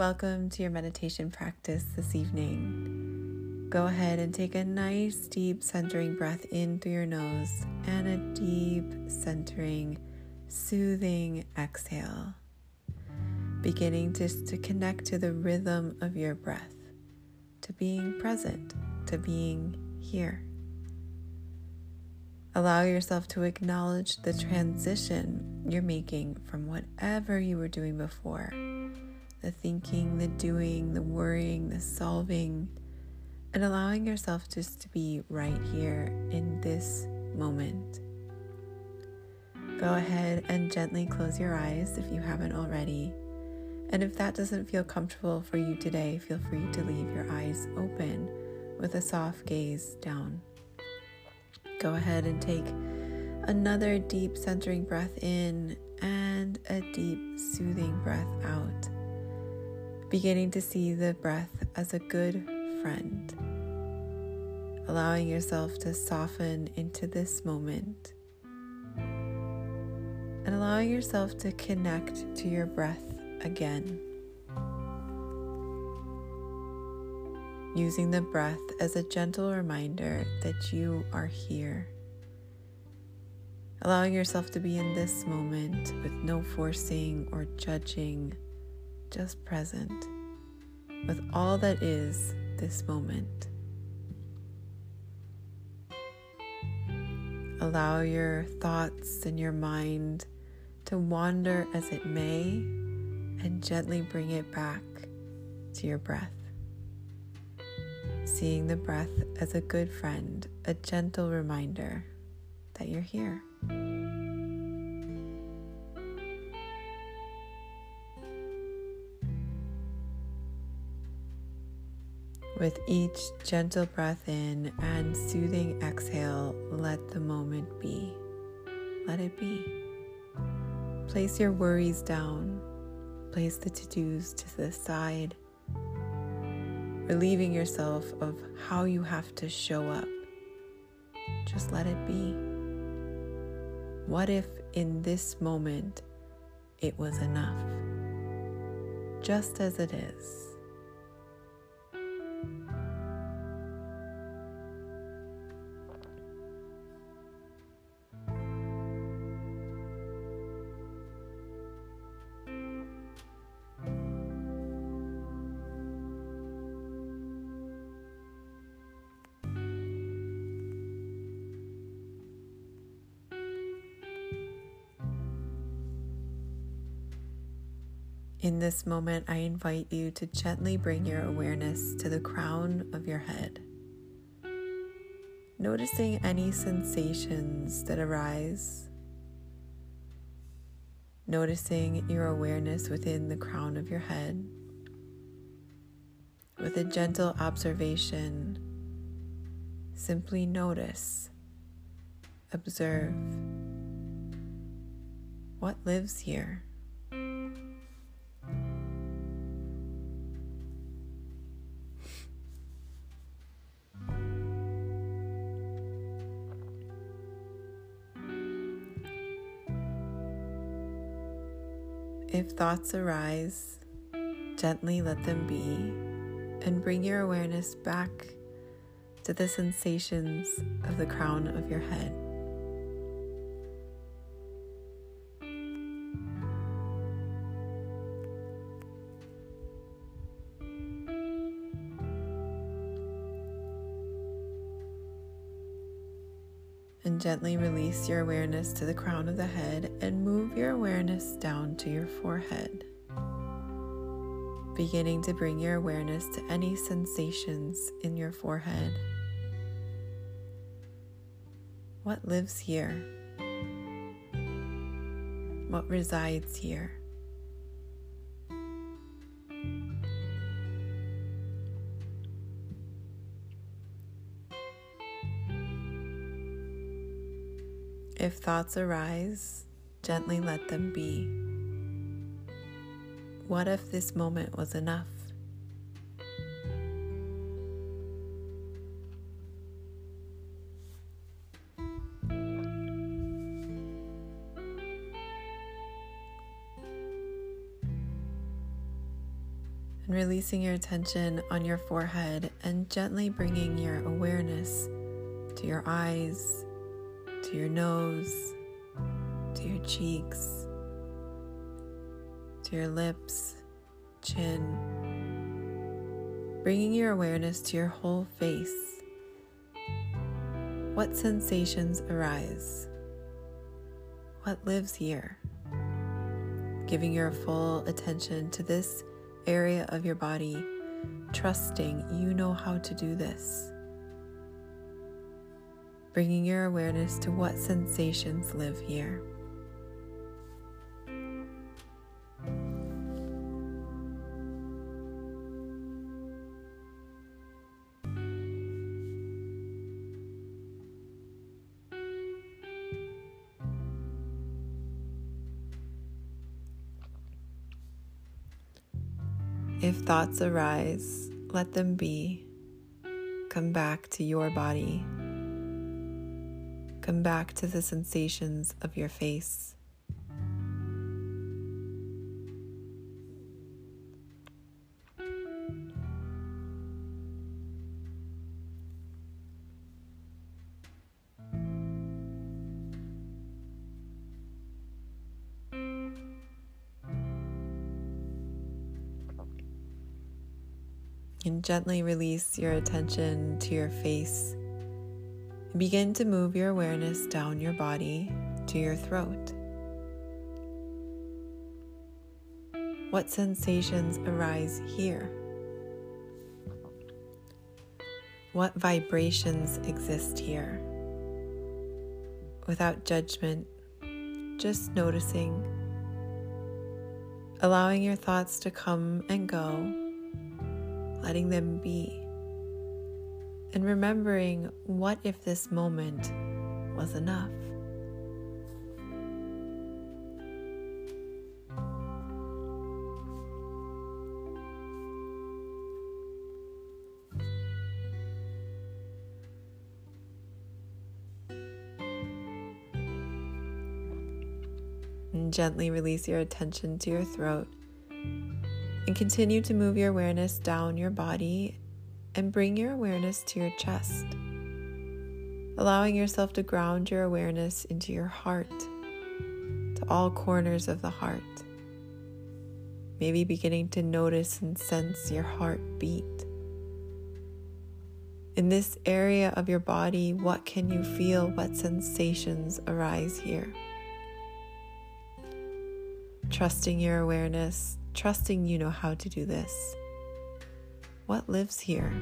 welcome to your meditation practice this evening. Go ahead and take a nice deep centering breath in through your nose and a deep centering, soothing exhale. Beginning just to connect to the rhythm of your breath, to being present, to being here. Allow yourself to acknowledge the transition you're making from whatever you were doing before the thinking, the doing, the worrying, the solving, and allowing yourself just to be right here in this moment. Go ahead and gently close your eyes if you haven't already. And if that doesn't feel comfortable for you today, feel free to leave your eyes open with a soft gaze down. Go ahead and take another deep centering breath in and a deep soothing breath out. Beginning to see the breath as a good friend. Allowing yourself to soften into this moment. And allowing yourself to connect to your breath again. using the breath as a gentle reminder that you are here. Allowing yourself to be in this moment with no forcing or judging, just present with all that is this moment. Allow your thoughts and your mind to wander as it may and gently bring it back to your breath seeing the breath as a good friend, a gentle reminder that you're here. With each gentle breath in and soothing exhale, let the moment be. Let it be. Place your worries down. Place the to dos to the side relieving yourself of how you have to show up. Just let it be. What if in this moment it was enough? Just as it is. In this moment, I invite you to gently bring your awareness to the crown of your head, noticing any sensations that arise, noticing your awareness within the crown of your head. With a gentle observation, simply notice, observe what lives here. Thoughts arise, gently let them be and bring your awareness back to the sensations of the crown of your head. And gently release your awareness to the crown of the head and move your awareness down to your forehead. Beginning to bring your awareness to any sensations in your forehead. What lives here? What resides here? If thoughts arise, gently let them be. What if this moment was enough? and releasing your attention on your forehead and gently bringing your awareness to your eyes, to your nose, to your cheeks, to your lips, chin, bringing your awareness to your whole face. What sensations arise? What lives here? Giving your full attention to this area of your body, trusting you know how to do this. Bringing your awareness to what sensations live here. If thoughts arise, let them be. Come back to your body. Come back to the sensations of your face. and gently release your attention to your face. Begin to move your awareness down your body to your throat. What sensations arise here? What vibrations exist here? Without judgment, just noticing, allowing your thoughts to come and go letting them be, and remembering what if this moment was enough. And gently release your attention to your throat and continue to move your awareness down your body and bring your awareness to your chest, allowing yourself to ground your awareness into your heart, to all corners of the heart. Maybe beginning to notice and sense your heart beat. In this area of your body, what can you feel? What sensations arise here? Trusting your awareness trusting you know how to do this. What lives here?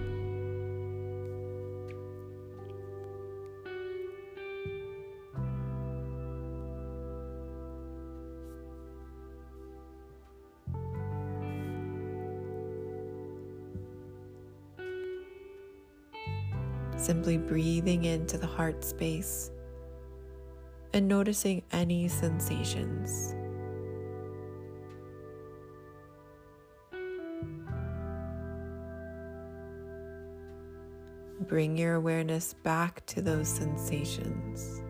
Simply breathing into the heart space and noticing any sensations. Bring your awareness back to those sensations.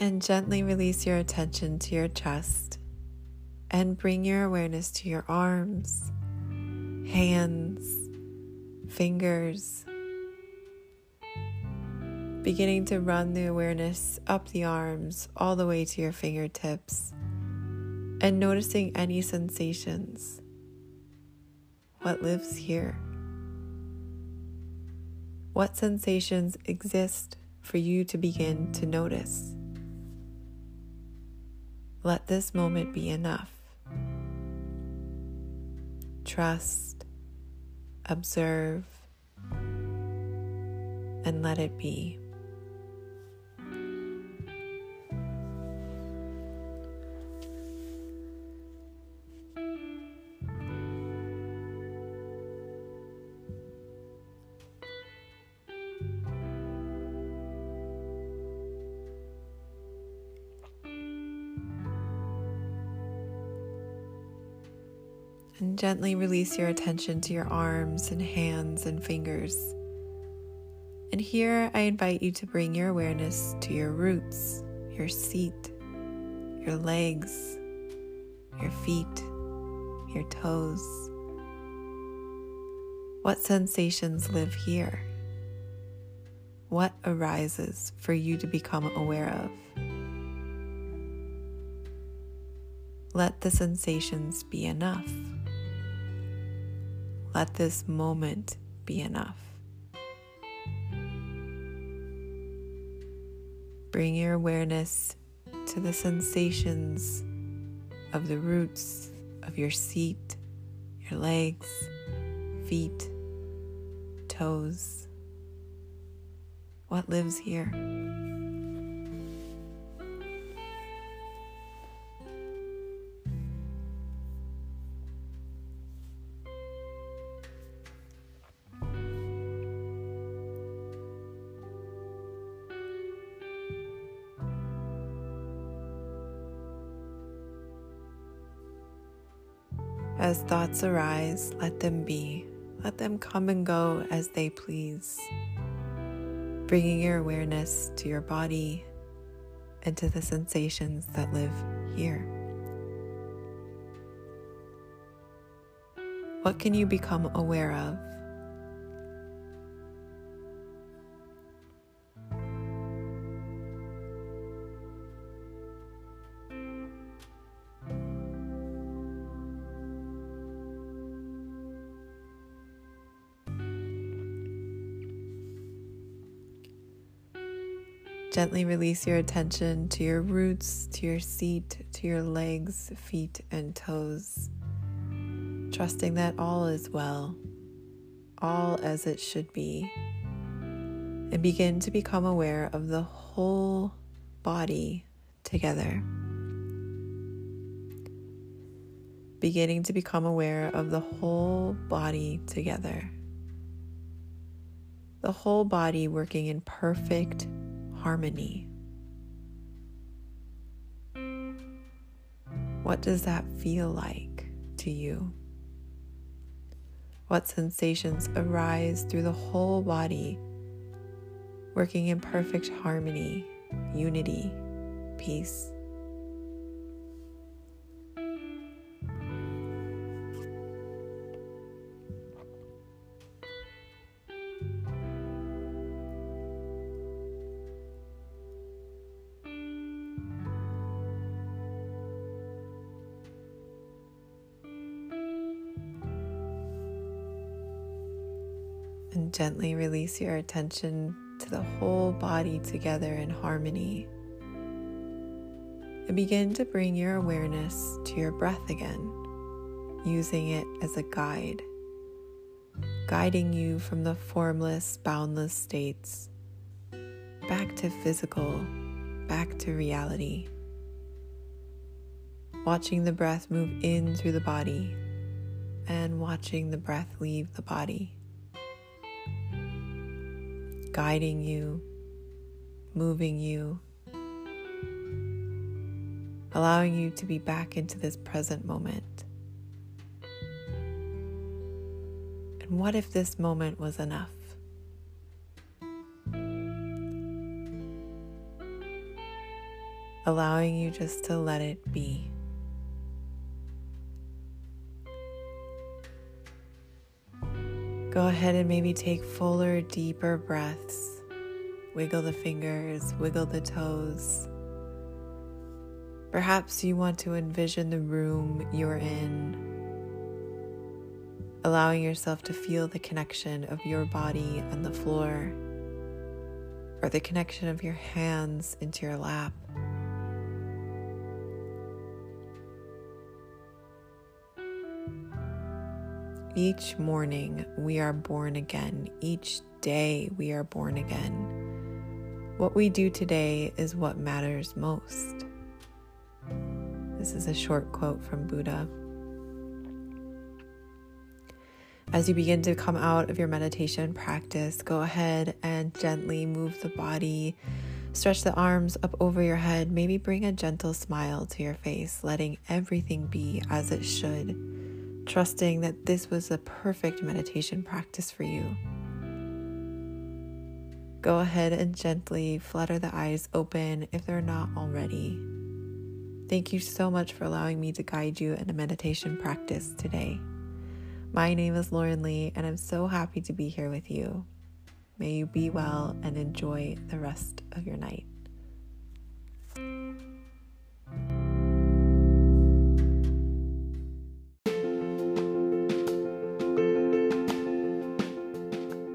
And gently release your attention to your chest and bring your awareness to your arms, hands, fingers, beginning to run the awareness up the arms all the way to your fingertips and noticing any sensations. What lives here? What sensations exist for you to begin to notice? Let this moment be enough. Trust, observe, and let it be. Gently release your attention to your arms and hands and fingers. And here I invite you to bring your awareness to your roots, your seat, your legs, your feet, your toes. What sensations live here? What arises for you to become aware of? Let the sensations be enough. Let this moment be enough. Bring your awareness to the sensations of the roots of your seat, your legs, feet, toes. What lives here? As thoughts arise, let them be. Let them come and go as they please. Bringing your awareness to your body and to the sensations that live here. What can you become aware of? Gently release your attention to your roots, to your seat, to your legs, feet, and toes, trusting that all is well, all as it should be. And begin to become aware of the whole body together. Beginning to become aware of the whole body together. The whole body working in perfect harmony. What does that feel like to you? What sensations arise through the whole body, working in perfect harmony, unity, peace? And gently release your attention to the whole body together in harmony. And begin to bring your awareness to your breath again, using it as a guide, guiding you from the formless, boundless states back to physical, back to reality. Watching the breath move in through the body and watching the breath leave the body guiding you, moving you, allowing you to be back into this present moment. And what if this moment was enough? Allowing you just to let it be. Go ahead and maybe take fuller, deeper breaths. Wiggle the fingers, wiggle the toes. Perhaps you want to envision the room you're in, allowing yourself to feel the connection of your body and the floor, or the connection of your hands into your lap. Each morning we are born again. Each day we are born again. What we do today is what matters most. This is a short quote from Buddha. As you begin to come out of your meditation practice, go ahead and gently move the body. Stretch the arms up over your head. Maybe bring a gentle smile to your face, letting everything be as it should trusting that this was a perfect meditation practice for you. Go ahead and gently flutter the eyes open if they're not already. Thank you so much for allowing me to guide you in a meditation practice today. My name is Lauren Lee, and I'm so happy to be here with you. May you be well and enjoy the rest of your night.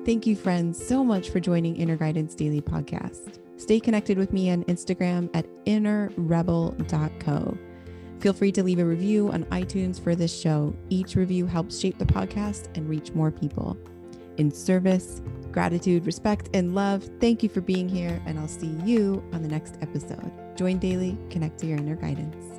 Thank you, friends, so much for joining Inner Guidance Daily Podcast. Stay connected with me on Instagram at innerrebel.co. Feel free to leave a review on iTunes for this show. Each review helps shape the podcast and reach more people. In service, gratitude, respect, and love, thank you for being here, and I'll see you on the next episode. Join daily, connect to your inner guidance.